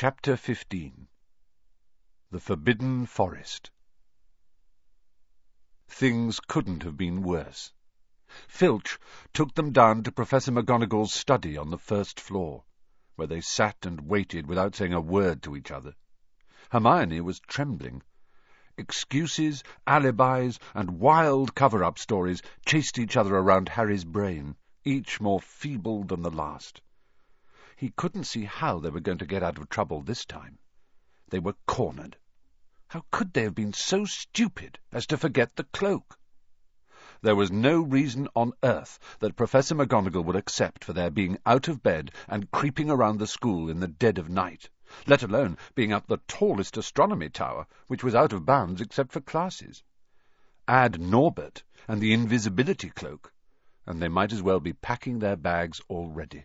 Chapter 15 The Forbidden Forest Things couldn't have been worse. Filch took them down to Professor McGonagall's study on the first floor, where they sat and waited without saying a word to each other. Hermione was trembling. Excuses, alibis, and wild cover-up stories chased each other around Harry's brain, each more feeble than the last. He couldn't see how they were going to get out of trouble this time. They were cornered. How could they have been so stupid as to forget the cloak? There was no reason on earth that Professor McGonagall would accept for their being out of bed and creeping around the school in the dead of night, let alone being up the tallest astronomy tower, which was out of bounds except for classes. Add Norbert and the invisibility cloak, and they might as well be packing their bags already.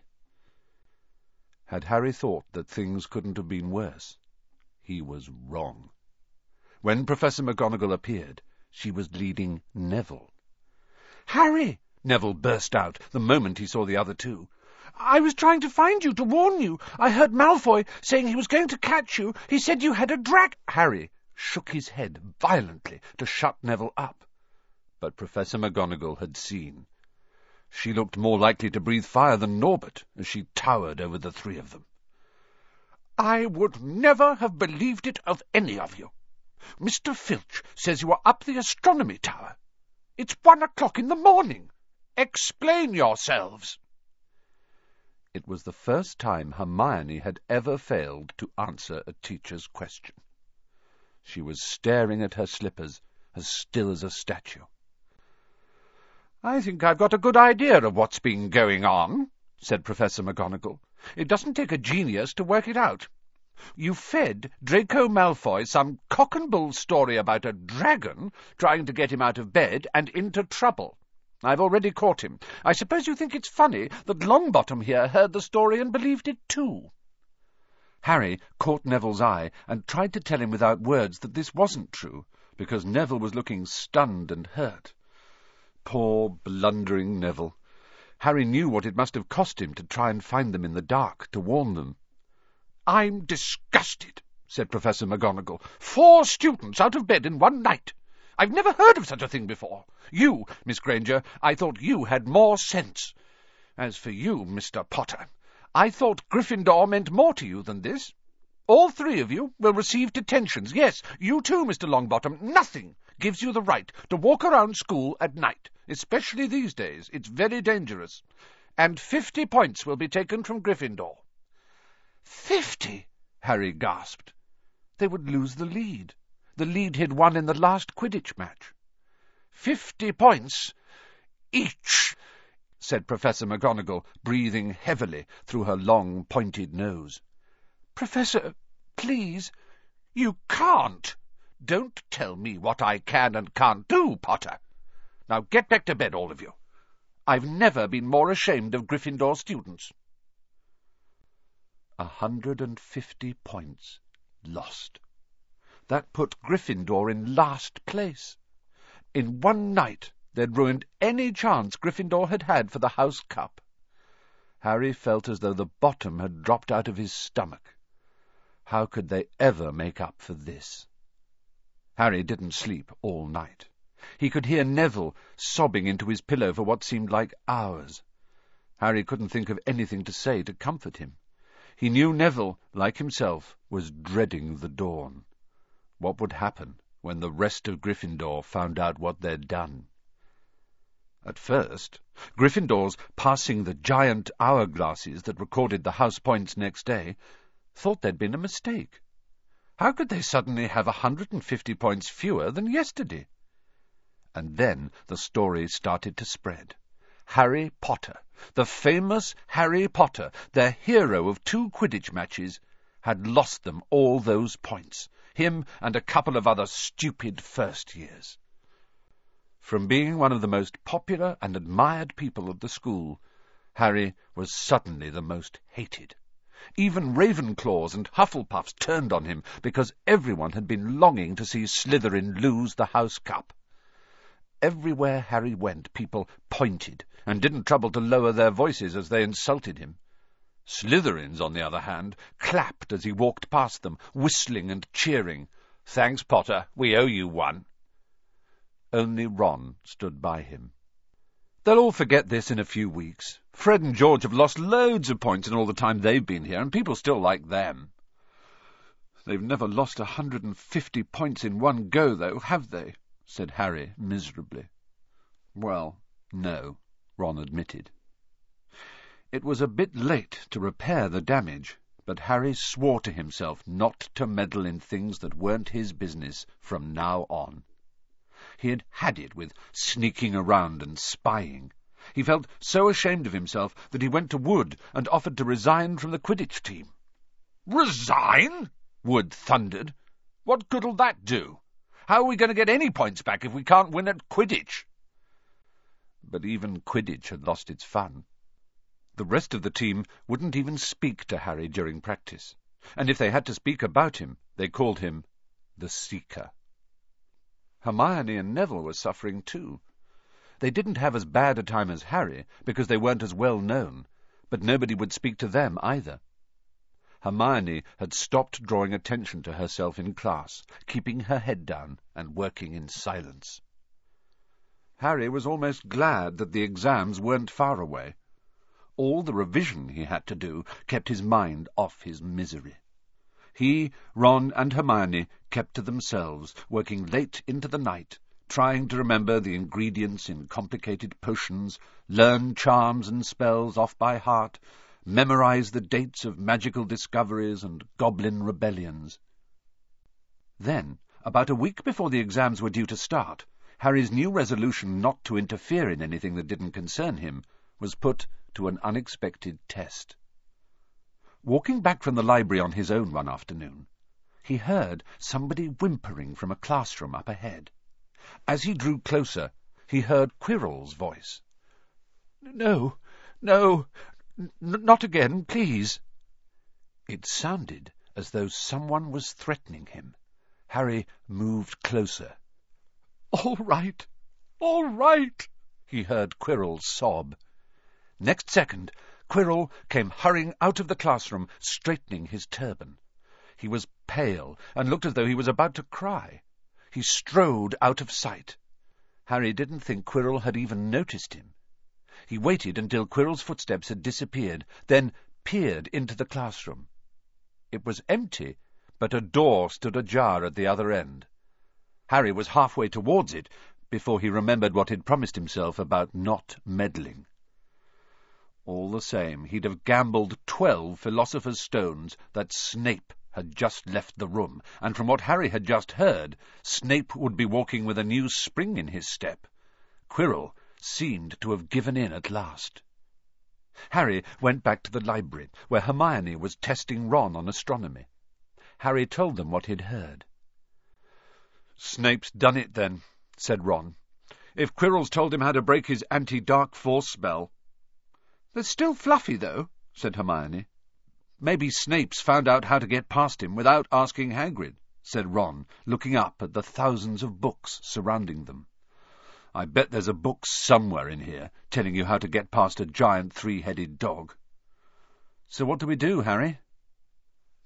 Had Harry thought that things couldn't have been worse? He was wrong. When Professor McGonagall appeared, she was leading Neville. "Harry!" Neville burst out the moment he saw the other two. "I was trying to find you, to warn you. I heard Malfoy saying he was going to catch you. He said you had a drag—" Harry shook his head violently to shut Neville up. But Professor McGonagall had seen. She looked more likely to breathe fire than Norbert as she towered over the three of them. I would never have believed it of any of you. Mr. Filch says you are up the astronomy tower. It's one o'clock in the morning. Explain yourselves. It was the first time Hermione had ever failed to answer a teacher's question. She was staring at her slippers, as still as a statue. I think I've got a good idea of what's been going on, said Professor McGonagall. It doesn't take a genius to work it out. You fed Draco Malfoy some cock-and-bull story about a dragon trying to get him out of bed and into trouble. I've already caught him. I suppose you think it's funny that Longbottom here heard the story and believed it too. Harry caught Neville's eye and tried to tell him without words that this wasn't true, because Neville was looking stunned and hurt. Poor, blundering Neville. Harry knew what it must have cost him to try and find them in the dark, to warn them. I'm disgusted, said Professor McGonagall. Four students out of bed in one night. I've never heard of such a thing before. You, Miss Granger, I thought you had more sense. As for you, Mr. Potter, I thought Gryffindor meant more to you than this. All three of you will receive detentions. Yes, you too, Mr. Longbottom. Nothing gives you the right to walk around school at night, especially these days. It's very dangerous. And fifty points will be taken from Gryffindor. Fifty? Harry gasped. They would lose the lead. The lead he'd won in the last Quidditch match. Fifty points each, said Professor McGonagall, breathing heavily through her long, pointed nose. Professor, please. You can't. Don't tell me what I can and can't do, Potter. Now get back to bed, all of you. I've never been more ashamed of Gryffindor students. A hundred and fifty points lost. That put Gryffindor in last place. In one night they'd ruined any chance Gryffindor had had for the House Cup. Harry felt as though the bottom had dropped out of his stomach. How could they ever make up for this? Harry didn't sleep all night. He could hear Neville sobbing into his pillow for what seemed like hours. Harry couldn't think of anything to say to comfort him. He knew Neville, like himself, was dreading the dawn. What would happen when the rest of Gryffindor found out what they'd done? At first, Gryffindors, passing the giant hourglasses that recorded the house points next day, thought there'd been a mistake. How could they suddenly have a hundred and fifty points fewer than yesterday? And then the story started to spread. Harry Potter, the famous Harry Potter, the hero of two Quidditch matches, had lost them all those points, him and a couple of other stupid first years. From being one of the most popular and admired people at the school, Harry was suddenly the most hated. Even Ravenclaws and Hufflepuffs turned on him because everyone had been longing to see Slytherin lose the House Cup. Everywhere Harry went, people pointed and didn't trouble to lower their voices as they insulted him. Slytherins, on the other hand, clapped as he walked past them, whistling and cheering. Thanks, Potter, we owe you one. Only Ron stood by him. They'll all forget this in a few weeks. Fred and George have lost loads of points in all the time they've been here, and people still like them. They've never lost a hundred and fifty points in one go, though, have they? said Harry miserably. Well, no, Ron admitted. It was a bit late to repair the damage, but Harry swore to himself not to meddle in things that weren't his business from now on. He had had it with sneaking around and spying. He felt so ashamed of himself that he went to Wood and offered to resign from the Quidditch team. Resign? Wood thundered. What good'll that do? How are we going to get any points back if we can't win at Quidditch? But even Quidditch had lost its fun. The rest of the team wouldn't even speak to Harry during practice, and if they had to speak about him, they called him the Seeker. Hermione and Neville were suffering too. They didn't have as bad a time as Harry, because they weren't as well known, but nobody would speak to them either. Hermione had stopped drawing attention to herself in class, keeping her head down and working in silence. Harry was almost glad that the exams weren't far away. All the revision he had to do kept his mind off his misery. He, Ron, and Hermione kept to themselves, working late into the night, trying to remember the ingredients in complicated potions, learn charms and spells off by heart, memorize the dates of magical discoveries and goblin rebellions. Then, about a week before the exams were due to start, Harry's new resolution not to interfere in anything that didn't concern him was put to an unexpected test. Walking back from the library on his own one afternoon, he heard somebody whimpering from a classroom up ahead. As he drew closer, he heard Quirrell's voice. No, no, not again, please. It sounded as though someone was threatening him. Harry moved closer. All right, all right, he heard Quirrell sob. Next second, Quirrell came hurrying out of the classroom, straightening his turban. He was pale and looked as though he was about to cry. He strode out of sight. Harry didn't think Quirrell had even noticed him. He waited until Quirrell's footsteps had disappeared, then peered into the classroom. It was empty, but a door stood ajar at the other end. Harry was halfway towards it before he remembered what he'd promised himself about not meddling. All the same, he'd have gambled twelve Philosopher's Stones that Snape had just left the room, and from what Harry had just heard, Snape would be walking with a new spring in his step. Quirrell seemed to have given in at last. Harry went back to the library, where Hermione was testing Ron on astronomy. Harry told them what he'd heard. Snape's done it, then, said Ron. If Quirrell's told him how to break his anti-dark force spell. There's still Fluffy, though, said Hermione. Maybe Snape's found out how to get past him without asking Hagrid, said Ron, looking up at the thousands of books surrounding them. I bet there's a book somewhere in here telling you how to get past a giant three-headed dog. So what do we do, Harry?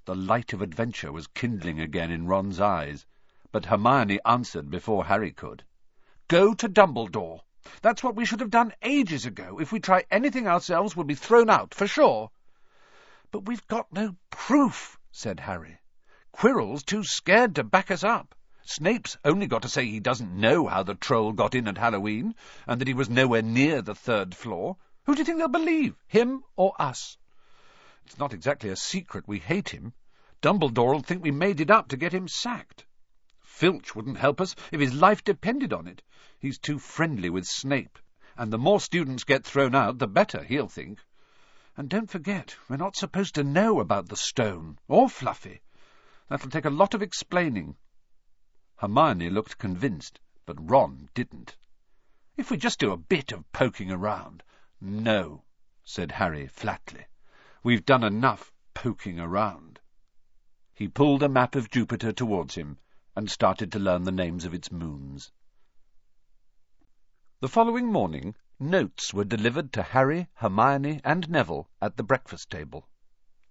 The light of adventure was kindling again in Ron's eyes, but Hermione answered before Harry could. Go to Dumbledore. That's what we should have done ages ago. If we try anything ourselves, we'll be thrown out, for sure. But we've got no proof, said Harry. Quirrell's too scared to back us up. Snape's only got to say he doesn't know how the troll got in at Halloween, and that he was nowhere near the third floor. Who do you think they'll believe, him or us? It's not exactly a secret we hate him. Dumbledore'll think we made it up to get him sacked. Filch wouldn't help us if his life depended on it. He's too friendly with Snape, and the more students get thrown out, the better, he'll think. And don't forget, we're not supposed to know about the stone, or Fluffy. That'll take a lot of explaining. Hermione looked convinced, but Ron didn't. If we just do a bit of poking around. No, said Harry flatly. We've done enough poking around. He pulled a map of Jupiter towards him and started to learn the names of its moons. The following morning, Notes were delivered to Harry, Hermione, and Neville at the breakfast table.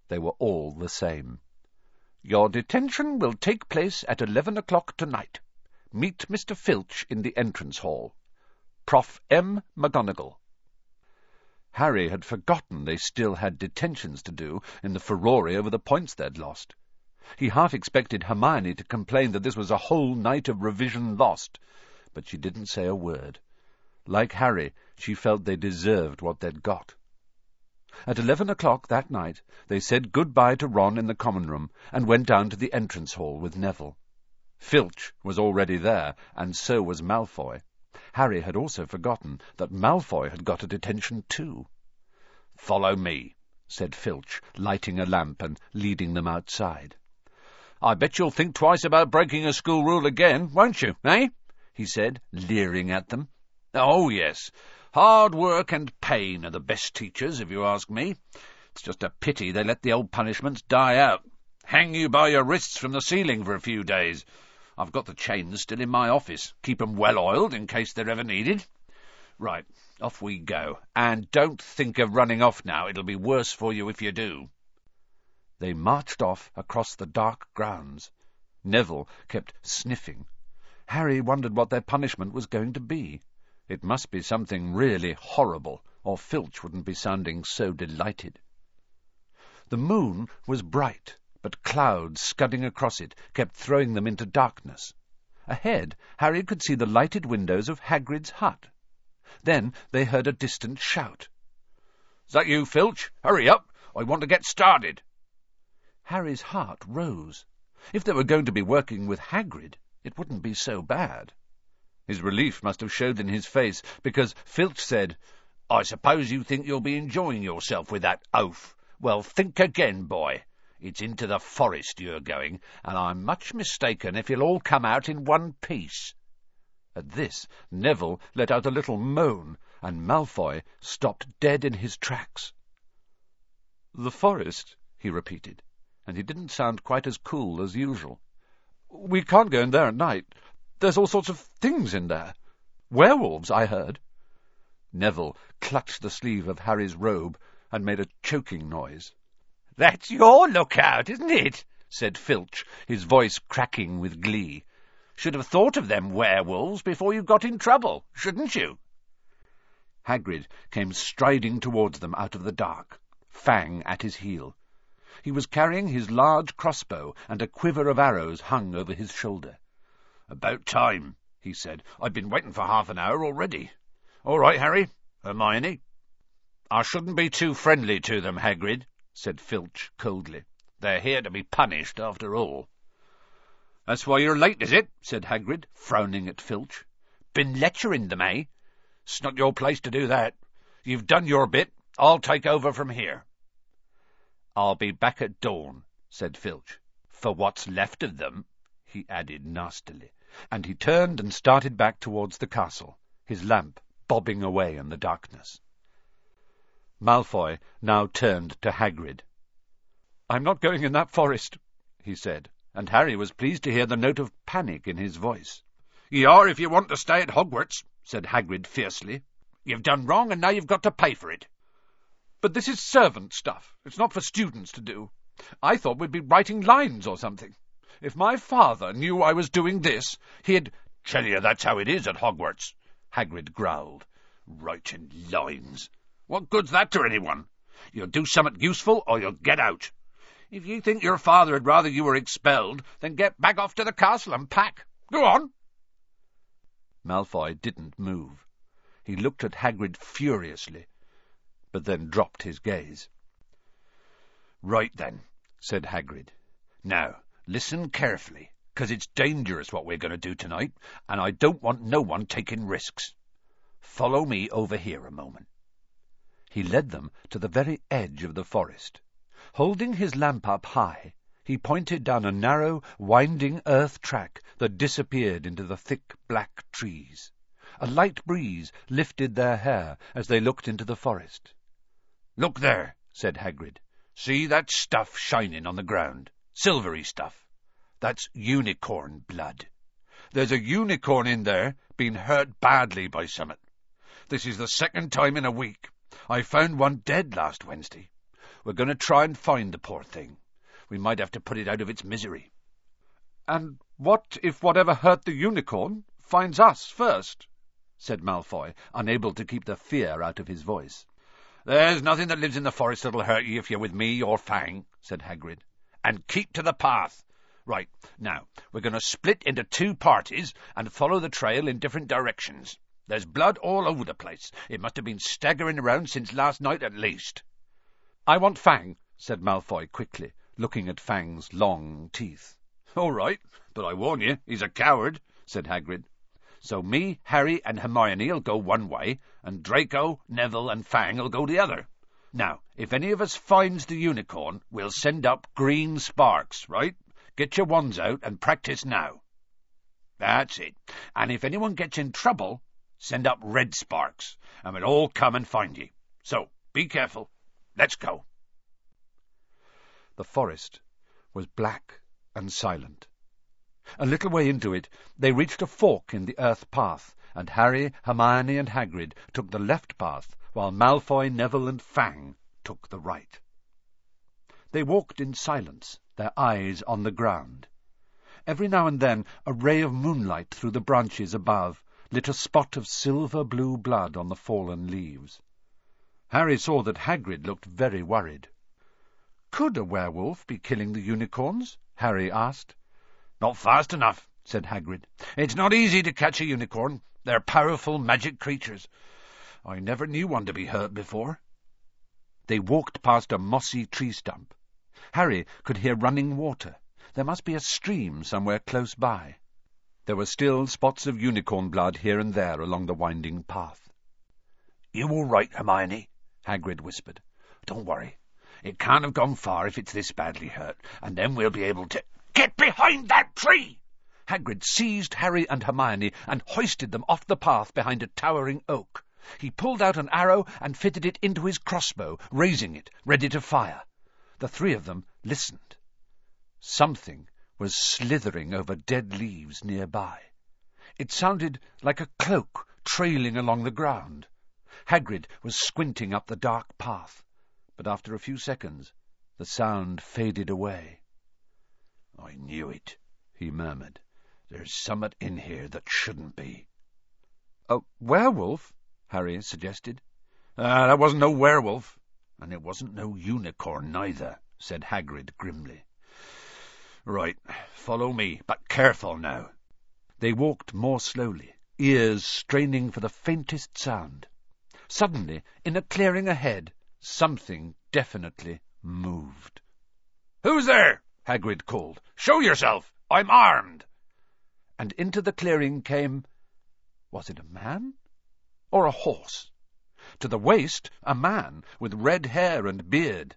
They were all the same. Your detention will take place at eleven o'clock tonight. Meet Mr. Filch in the entrance hall. Prof. M. McGonagall. Harry had forgotten they still had detentions to do in the furore over the points they'd lost. He half expected Hermione to complain that this was a whole night of revision lost, but she didn't say a word. Like Harry, she felt they deserved what they'd got. At eleven o'clock that night, they said good-bye to Ron in the common room and went down to the entrance hall with Neville. Filch was already there, and so was Malfoy. Harry had also forgotten that Malfoy had got a detention too. "Follow me," said Filch, lighting a lamp and leading them outside. "I bet you'll think twice about breaking a school rule again, won't you, eh?" he said, leering at them. Oh, yes. Hard work and pain are the best teachers, if you ask me. It's just a pity they let the old punishments die out. Hang you by your wrists from the ceiling for a few days. I've got the chains still in my office. Keep 'em well oiled in case they're ever needed. Right, off we go. And don't think of running off now. It'll be worse for you if you do. They marched off across the dark grounds. Neville kept sniffing. Harry wondered what their punishment was going to be. It must be something really horrible, or Filch wouldn't be sounding so delighted. The moon was bright, but clouds scudding across it kept throwing them into darkness. Ahead, Harry could see the lighted windows of Hagrid's hut. Then they heard a distant shout. "Is that you, Filch? Hurry up! I want to get started." Harry's heart rose. If they were going to be working with Hagrid, it wouldn't be so bad. His relief must have showed in his face, because Filch said, I suppose you think you'll be enjoying yourself with that oaf. Well, think again, boy. It's into the forest you're going, and I'm much mistaken if you'll all come out in one piece. At this, Neville let out a little moan, and Malfoy stopped dead in his tracks. The forest, he repeated, and he didn't sound quite as cool as usual. We can't go in there at night. There's all sorts of things in there. Werewolves, I heard. Neville clutched the sleeve of Harry's robe and made a choking noise. That's your lookout, isn't it? said Filch, his voice cracking with glee. Should have thought of them werewolves before you got in trouble, shouldn't you? Hagrid came striding towards them out of the dark, Fang at his heel. He was carrying his large crossbow, and a quiver of arrows hung over his shoulder. About time, he said. I've been waiting for half an hour already. All right, Harry. Hermione. I shouldn't be too friendly to them, Hagrid, said Filch coldly. They're here to be punished, after all. That's why you're late, is it? said Hagrid, frowning at Filch. Been lecturing them, eh? It's not your place to do that. You've done your bit. I'll take over from here. I'll be back at dawn, said Filch. For what's left of them, he added nastily and he turned and started back towards the castle, his lamp bobbing away in the darkness. Malfoy now turned to Hagrid. I'm not going in that forest, he said, and Harry was pleased to hear the note of panic in his voice. You are if you want to stay at Hogwarts, said Hagrid fiercely. You've done wrong, and now you've got to pay for it. But this is servant stuff. It's not for students to do. I thought we'd be writing lines or something. If my father knew I was doing this, he'd— Tell you that's how it is at Hogwarts, Hagrid growled. Writing lines. What good's that to anyone? You'll do something useful, or you'll get out. If you think your father'd rather you were expelled, then get back off to the castle and pack. Go on. Malfoy didn't move. He looked at Hagrid furiously, but then dropped his gaze. Right then, said Hagrid. Now, Listen carefully, 'cause it's dangerous what we're going to do tonight, and I don't want no one taking risks. Follow me over here a moment. He led them to the very edge of the forest. Holding his lamp up high, he pointed down a narrow, winding earth track that disappeared into the thick black trees. A light breeze lifted their hair as they looked into the forest. Look there, said Hagrid. See that stuff shining on the ground? Silvery stuff. That's unicorn blood. There's a unicorn in there been hurt badly by summit. This is the second time in a week. I found one dead last Wednesday. We're going to try and find the poor thing. We might have to put it out of its misery. And what if whatever hurt the unicorn finds us first? said Malfoy, unable to keep the fear out of his voice. There's nothing that lives in the forest that'll hurt you if you're with me or Fang, said Hagrid. And keep to the path. Right, now, we're going to split into two parties and follow the trail in different directions. There's blood all over the place. It must have been staggering around since last night at least. I want Fang, said Malfoy quickly, looking at Fang's long teeth. All right, but I warn you, he's a coward, said Hagrid. So me, Harry, and Hermione'll go one way, and Draco, Neville, and Fang'll go the other. Now, if any of us finds the unicorn, we'll send up green sparks, right? Get your wands out and practice now. That's it. And if anyone gets in trouble, send up red sparks, and we'll all come and find ye. So, be careful. Let's go. The forest was black and silent. A little way into it, they reached a fork in the earth path, and Harry, Hermione, and Hagrid took the left path, while Malfoy, Neville, and Fang took the right. They walked in silence, their eyes on the ground. Every now and then a ray of moonlight through the branches above lit a spot of silver-blue blood on the fallen leaves. Harry saw that Hagrid looked very worried. Could a werewolf be killing the unicorns? Harry asked. Not fast enough, said Hagrid. It's not easy to catch a unicorn. They're powerful magic creatures. I never knew one to be hurt before. They walked past a mossy tree stump. Harry could hear running water. There must be a stream somewhere close by. There were still spots of unicorn blood here and there along the winding path. You all right, Hermione? Hagrid whispered. Don't worry. It can't have gone far if it's this badly hurt, and then we'll be able to... Get behind that tree! Hagrid seized Harry and Hermione and hoisted them off the path behind a towering oak. He pulled out an arrow and fitted it into his crossbow, raising it, ready to fire. The three of them listened. Something was slithering over dead leaves nearby. It sounded like a cloak trailing along the ground. Hagrid was squinting up the dark path, but after a few seconds the sound faded away. I knew it, he murmured. There's summat in here that shouldn't be. A werewolf? Harry suggested. Ah, that wasn't no werewolf. And it wasn't no unicorn neither, said Hagrid grimly. Right, follow me, but careful now. They walked more slowly, ears straining for the faintest sound. Suddenly, in a clearing ahead, something definitely moved. Who's there? Hagrid called. Show yourself! I'm armed! And into the clearing came... Was it a man? Or a horse? To the waist, a man, with red hair and beard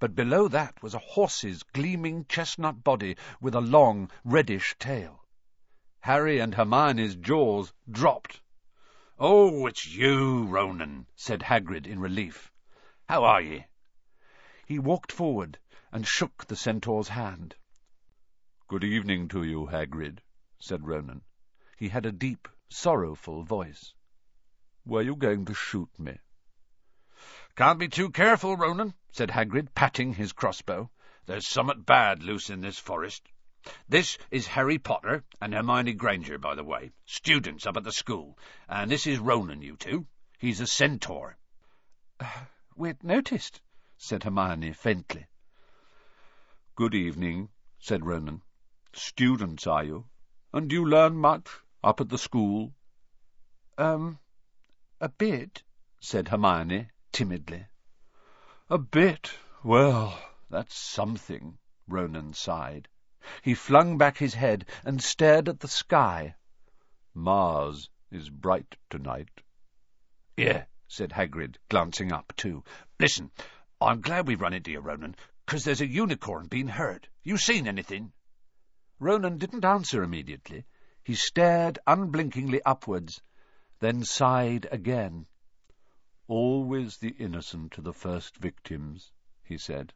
but below that was a horse's gleaming chestnut body with a long, reddish tail. Harry and Hermione's jaws dropped. "Oh, it's you, Ronan," said Hagrid in relief. "How are ye?" He walked forward and shook the centaur's hand. "Good evening to you, Hagrid," said Ronan. He had a deep, sorrowful voice. "Were you going to shoot me?" "Can't be too careful, Ronan," said Hagrid, patting his crossbow. "There's summat bad loose in this forest. This is Harry Potter and Hermione Granger, by the way, students up at the school. And this is Ronan, you two. He's a centaur." Uh, we'd noticed," said Hermione faintly. "Good evening," said Ronan. "Students, are you? And do you learn much up at the school?" Um, a bit," said Hermione timidly. A bit? Well, that's something, Ronan sighed. He flung back his head and stared at the sky. Mars is bright tonight. Yeah, said Hagrid, glancing up too. Listen, I'm glad we've run into you, Ronan, 'cause there's a unicorn being heard. You seen anything? Ronan didn't answer immediately. He stared unblinkingly upwards, then sighed again. Always the innocent are the first victims, he said.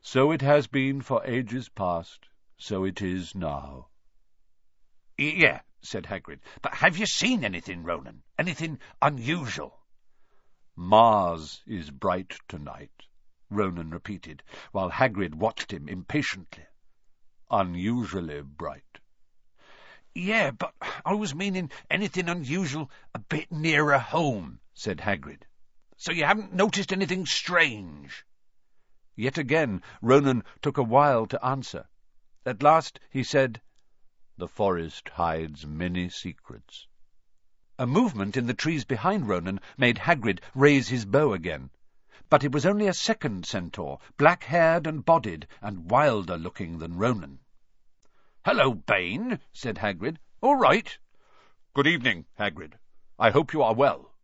So it has been for ages past, so it is now. Yeah, said Hagrid. But have you seen anything, Ronan? Anything unusual? Mars is bright tonight, Ronan repeated, while Hagrid watched him impatiently. Unusually bright. Yeah, but I was meaning anything unusual a bit nearer home, said Hagrid. So you haven't noticed anything strange? Yet again Ronan took a while to answer. At last he said, The forest hides many secrets. A movement in the trees behind Ronan made Hagrid raise his bow again. But it was only a second centaur, black-haired and bodied, and wilder-looking than Ronan. "'Hello, Bane,' said Hagrid. "'All right?' "'Good evening, Hagrid. I hope you are well.'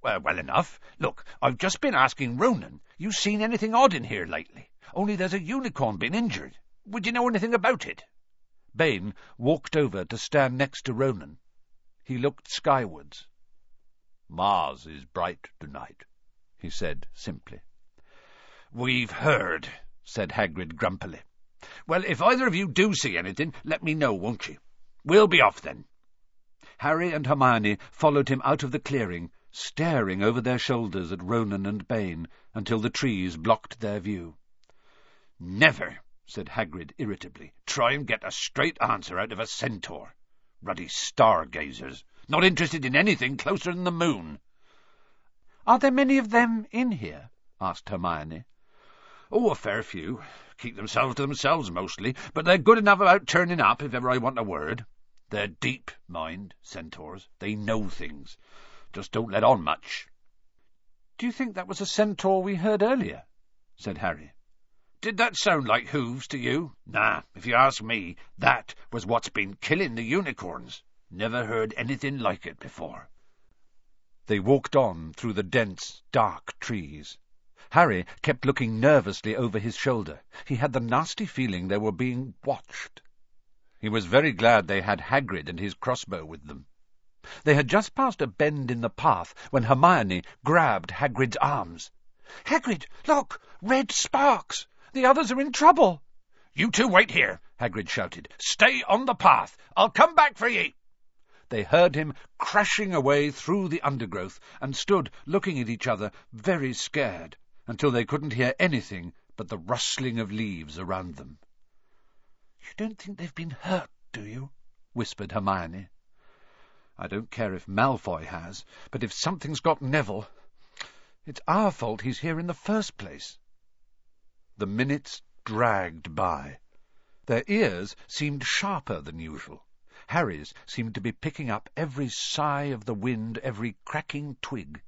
Well, well enough. Look, I've just been asking Ronan, you seen anything odd in here lately? Only there's a unicorn been injured. Would you know anything about it? Bane walked over to stand next to Ronan. He looked skywards. Mars is bright tonight, he said simply. We've heard, said Hagrid grumpily. Well, if either of you do see anything, let me know, won't you? We'll be off then. Harry and Hermione followed him out of the clearing staring over their shoulders at Ronan and Bane until the trees blocked their view. Never, said Hagrid irritably, try and get a straight answer out of a centaur. Ruddy stargazers, not interested in anything closer than the moon. Are there many of them in here? asked Hermione. Oh, a fair few. Keep themselves to themselves mostly, but they're good enough about turning up if ever I want a word. They're deep, mind, centaurs. They know things. Just don't let on much. Do you think that was a centaur we heard earlier? said Harry. Did that sound like hooves to you? Nah, if you ask me, that was what's been killing the unicorns. Never heard anything like it before. They walked on through the dense, dark trees. Harry kept looking nervously over his shoulder. He had the nasty feeling they were being watched. He was very glad they had Hagrid and his crossbow with them. They had just passed a bend in the path when Hermione grabbed Hagrid's arms. "Hagrid, look! Red sparks! The others are in trouble!" "You two wait here!" Hagrid shouted. "Stay on the path! I'll come back for ye!" They heard him crashing away through the undergrowth and stood looking at each other very scared until they couldn't hear anything but the rustling of leaves around them. "You don't think they've been hurt, do you?" whispered Hermione. I don't care if Malfoy has, but if something's got Neville, it's our fault he's here in the first place. The minutes dragged by. Their ears seemed sharper than usual. Harry's seemed to be picking up every sigh of the wind, every cracking twig.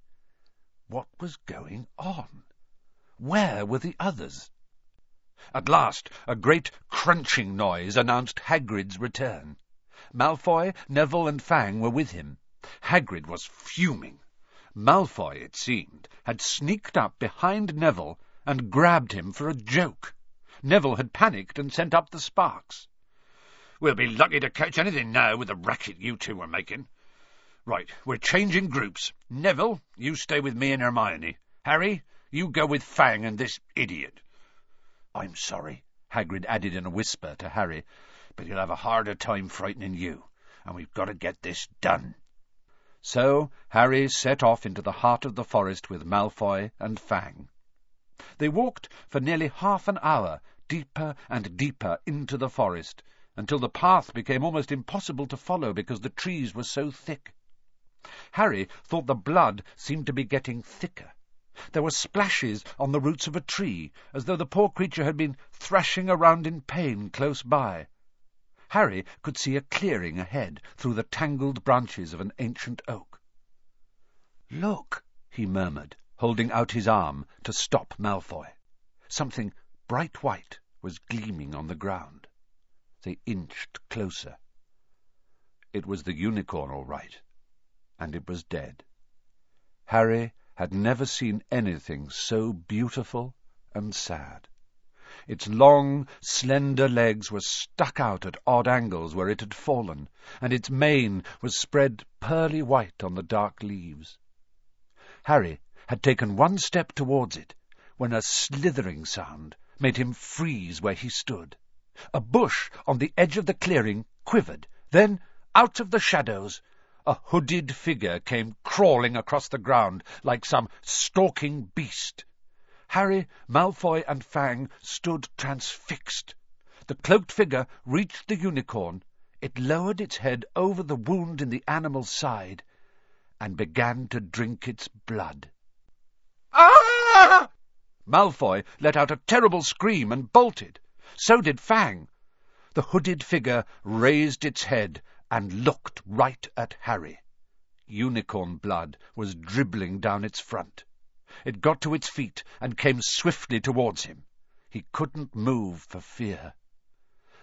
What was going on? Where were the others? At last, a great crunching noise announced Hagrid's return. Malfoy, Neville, and Fang were with him. Hagrid was fuming. Malfoy, it seemed, had sneaked up behind Neville and grabbed him for a joke. Neville had panicked and sent up the sparks. We'll be lucky to catch anything now with the racket you two are making. Right, we're changing groups. Neville, you stay with me and Hermione. Harry, you go with Fang and this idiot. I'm sorry, Hagrid added in a whisper to Harry but he'll have a harder time frightening you, and we've got to get this done. So Harry set off into the heart of the forest with Malfoy and Fang. They walked for nearly half an hour, deeper and deeper into the forest, until the path became almost impossible to follow because the trees were so thick. Harry thought the blood seemed to be getting thicker. There were splashes on the roots of a tree, as though the poor creature had been thrashing around in pain close by. Harry could see a clearing ahead through the tangled branches of an ancient oak. "Look!" he murmured, holding out his arm to stop Malfoy. Something bright white was gleaming on the ground. They inched closer. It was the unicorn, all right, and it was dead. Harry had never seen anything so beautiful and sad. Its long, slender legs were stuck out at odd angles where it had fallen, and its mane was spread pearly white on the dark leaves. Harry had taken one step towards it when a slithering sound made him freeze where he stood. A bush on the edge of the clearing quivered, then out of the shadows, a hooded figure came crawling across the ground like some stalking beast. Harry, Malfoy, and Fang stood transfixed. The cloaked figure reached the unicorn. It lowered its head over the wound in the animal's side and began to drink its blood. Ah! Malfoy let out a terrible scream and bolted. So did Fang. The hooded figure raised its head and looked right at Harry. Unicorn blood was dribbling down its front. It got to its feet and came swiftly towards him. He couldn't move for fear.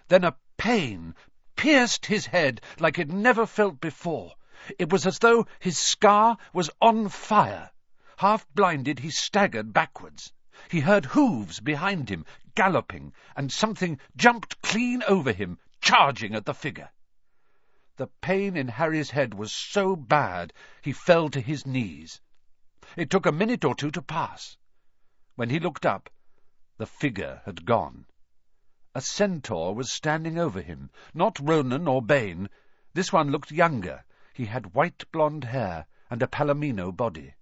Then a pain pierced his head like he'd never felt before. It was as though his scar was on fire. Half blinded, he staggered backwards. He heard hooves behind him, galloping, and something jumped clean over him, charging at the figure. The pain in Harry's head was so bad he fell to his knees. It took a minute or two to pass. When he looked up, the figure had gone. A centaur was standing over him, not Ronan or Bane. This one looked younger. He had white blonde hair and a palomino body.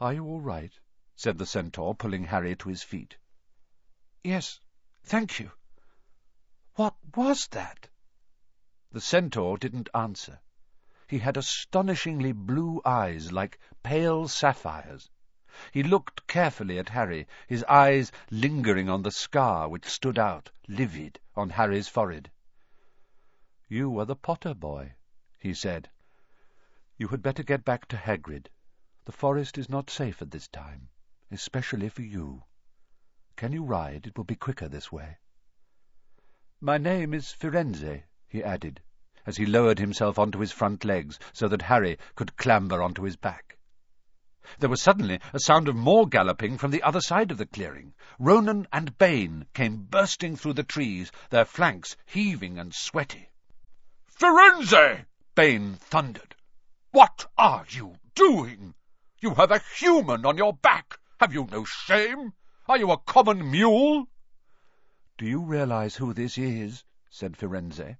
"Are you all right?" Said the centaur, pulling Harry to his feet. "Yes, thank you. What was that?" The centaur didn't answer. He had astonishingly blue eyes, like pale sapphires. He looked carefully at Harry, his eyes lingering on the scar which stood out, livid, on Harry's forehead. "You are the Potter boy," he said. "You had better get back to Hagrid. The forest is not safe at this time, especially for you. Can you ride? It will be quicker this way." "My name is Firenze," he added, as he lowered himself onto his front legs so that Harry could clamber onto his back. There was suddenly a sound of more galloping from the other side of the clearing. Ronan and Bane came bursting through the trees, their flanks heaving and sweaty. "Firenze!" Bane thundered. "What are you doing? You have a human on your back! Have you no shame? Are you a common mule?" "Do you realize who this is?" said Firenze.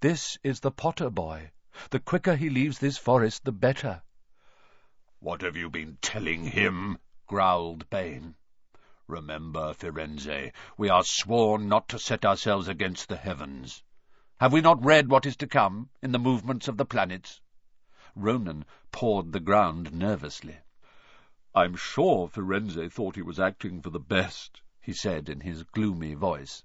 "This is the Potter boy. The quicker he leaves this forest, the better." "What have you been telling him?" growled Bane. "Remember, Firenze, we are sworn not to set ourselves against the heavens. Have we not read what is to come in the movements of the planets?" Ronan pawed the ground nervously. "I'm sure Firenze thought he was acting for the best," he said in his gloomy voice.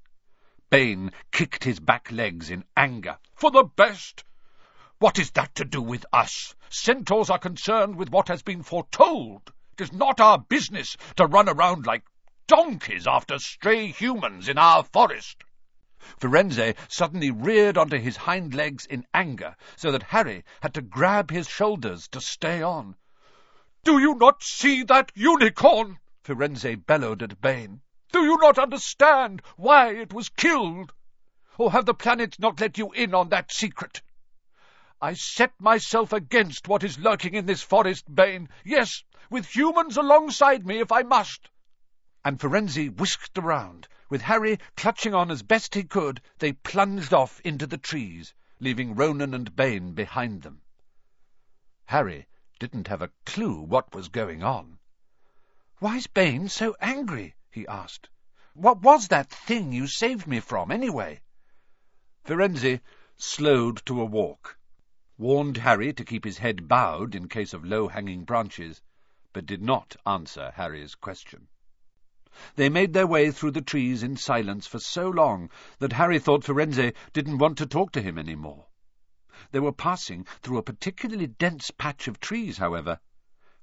Bane kicked his back legs in anger. "For the best? What is that to do with us? Centaurs are concerned with what has been foretold. It is not our business to run around like donkeys after stray humans in our forest." Firenze suddenly reared onto his hind legs in anger, so that Harry had to grab his shoulders to stay on. "Do you not see that unicorn?" Firenze bellowed at Bane. "Do you not understand why it was killed? Or have the planets not let you in on that secret? I set myself against what is lurking in this forest, Bane. Yes, with humans alongside me if I must." And Firenze whisked around. With Harry clutching on as best he could, they plunged off into the trees, leaving Ronan and Bane behind them. Harry didn't have a clue what was going on. "Why's Bane so angry?" he asked. "What was that thing you saved me from, anyway?" Firenze slowed to a walk warned Harry to keep his head bowed in case of low-hanging branches, but did not answer Harry's question. They made their way through the trees in silence for so long that Harry thought Firenze didn't want to talk to him any more. They were passing through a particularly dense patch of trees, however,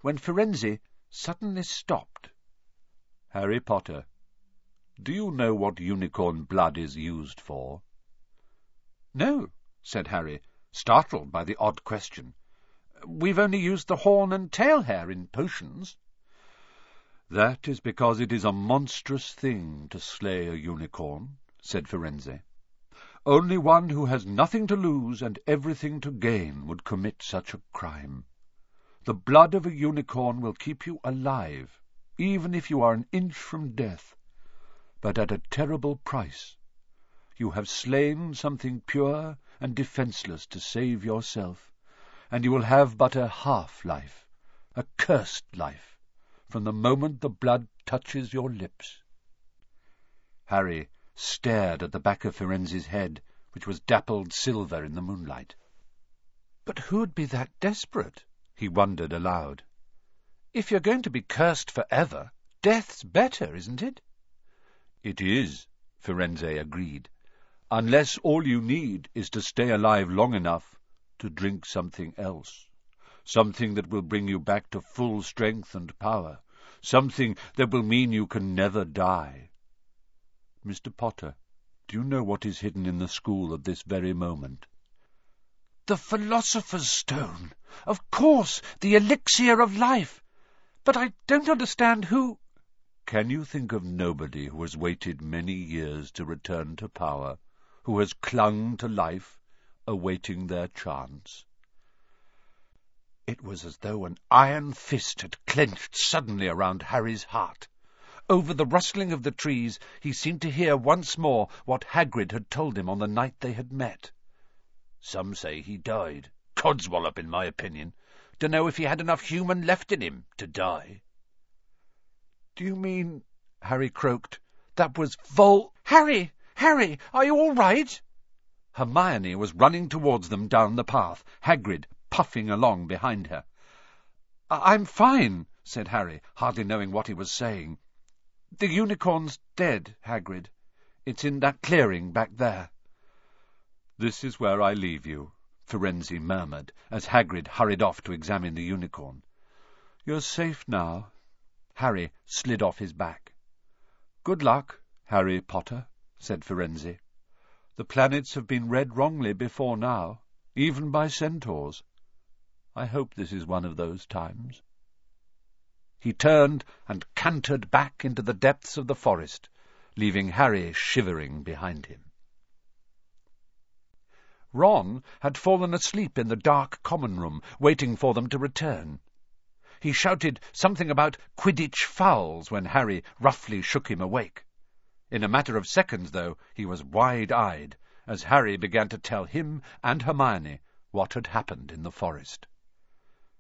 when Firenze suddenly stopped. Harry Potter, do you know what unicorn blood is used for? No, said Harry, startled by the odd question. We've only used the horn and tail hair in potions. That is because it is a monstrous thing to slay a unicorn, said Firenze. Only one who has nothing to lose and everything to gain would commit such a crime. The blood of a unicorn will keep you alive, even if you are an inch from death, but at a terrible price. You have slain something pure and defenceless to save yourself, and you will have but a half-life, a cursed life, from the moment the blood touches your lips. Harry stared at the back of Firenze's head, which was dappled silver in the moonlight. But who'd be that desperate? he wondered aloud. If you're going to be cursed for ever, death's better, isn't it? It is, Firenze agreed, unless all you need is to stay alive long enough to drink something else, something that will bring you back to full strength and power, something that will mean you can never die. Mr. Potter, do you know what is hidden in the school at this very moment? The Philosopher's Stone! Of course, the elixir of life! But I don't understand who— Can you think of nobody who has waited many years to return to power, who has clung to life, awaiting their chance? It was as though an iron fist had clenched suddenly around Harry's heart. Over the rustling of the trees he seemed to hear once more what Hagrid had told him on the night they had met. Some say he died. Codswallop, in my opinion. Dunno if he had enough human left in him to die. Do you mean, Harry croaked, that was Vol— Harry! Harry! Are you all right? Hermione was running towards them down the path, Hagrid puffing along behind her. I'm fine, said Harry, hardly knowing what he was saying. The unicorn's dead, Hagrid. It's in that clearing back there. This is where I leave you, Firenze murmured, as Hagrid hurried off to examine the unicorn. You're safe now. Harry slid off his back. Good luck, Harry Potter, said Firenze. The planets have been read wrongly before now, even by centaurs. I hope this is one of those times. He turned and cantered back into the depths of the forest, leaving Harry shivering behind him. Ron had fallen asleep in the dark common room, waiting for them to return. He shouted something about Quidditch fouls when Harry roughly shook him awake. In a matter of seconds, though, he was wide-eyed, as Harry began to tell him and Hermione what had happened in the forest.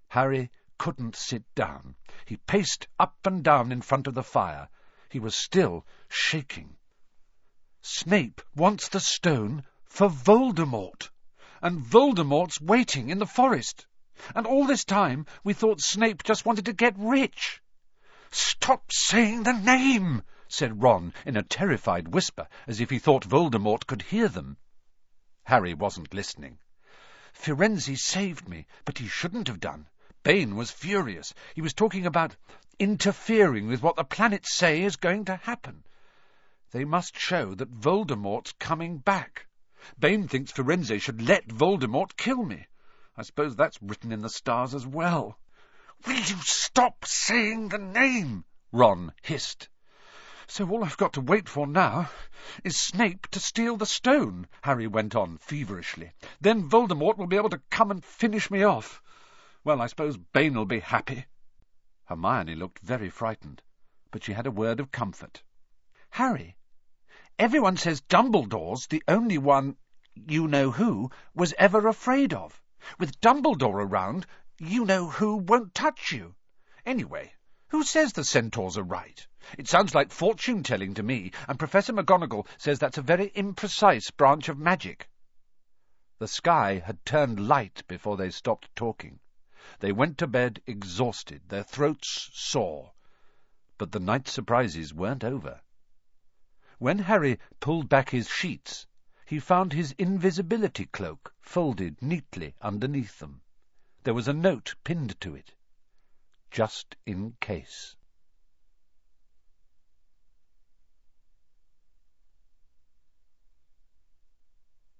Harry couldn't sit down. He paced up and down in front of the fire. He was still shaking. Snape wants the stone for Voldemort. And Voldemort's waiting in the forest. And all this time we thought Snape just wanted to get rich. Stop saying the name, said Ron in a terrified whisper, as if he thought Voldemort could hear them. Harry wasn't listening. Firenze saved me, but he shouldn't have done. Bane was furious. He was talking about interfering with what the planets say is going to happen. They must show that Voldemort's coming back. Bane thinks Firenze should let Voldemort kill me. I suppose that's written in the stars as well. Will you stop saying the name? Ron hissed. So all I've got to wait for now is Snape to steal the stone, Harry went on feverishly. Then Voldemort will be able to come and finish me off. Well, I suppose Bane'll be happy. Hermione looked very frightened, but she had a word of comfort. Harry, Everyone says Dumbledore's the only one, you know who, was ever afraid of. With Dumbledore around, you know who won't touch you. Anyway, who says the centaurs are right? It sounds like fortune-telling to me, and Professor McGonagall says that's a very imprecise branch of magic. The sky had turned light before they stopped talking. They went to bed exhausted, their throats sore. But the night surprises weren't over. When Harry pulled back his sheets, he found his invisibility cloak folded neatly underneath them. There was a note pinned to it. Just in case.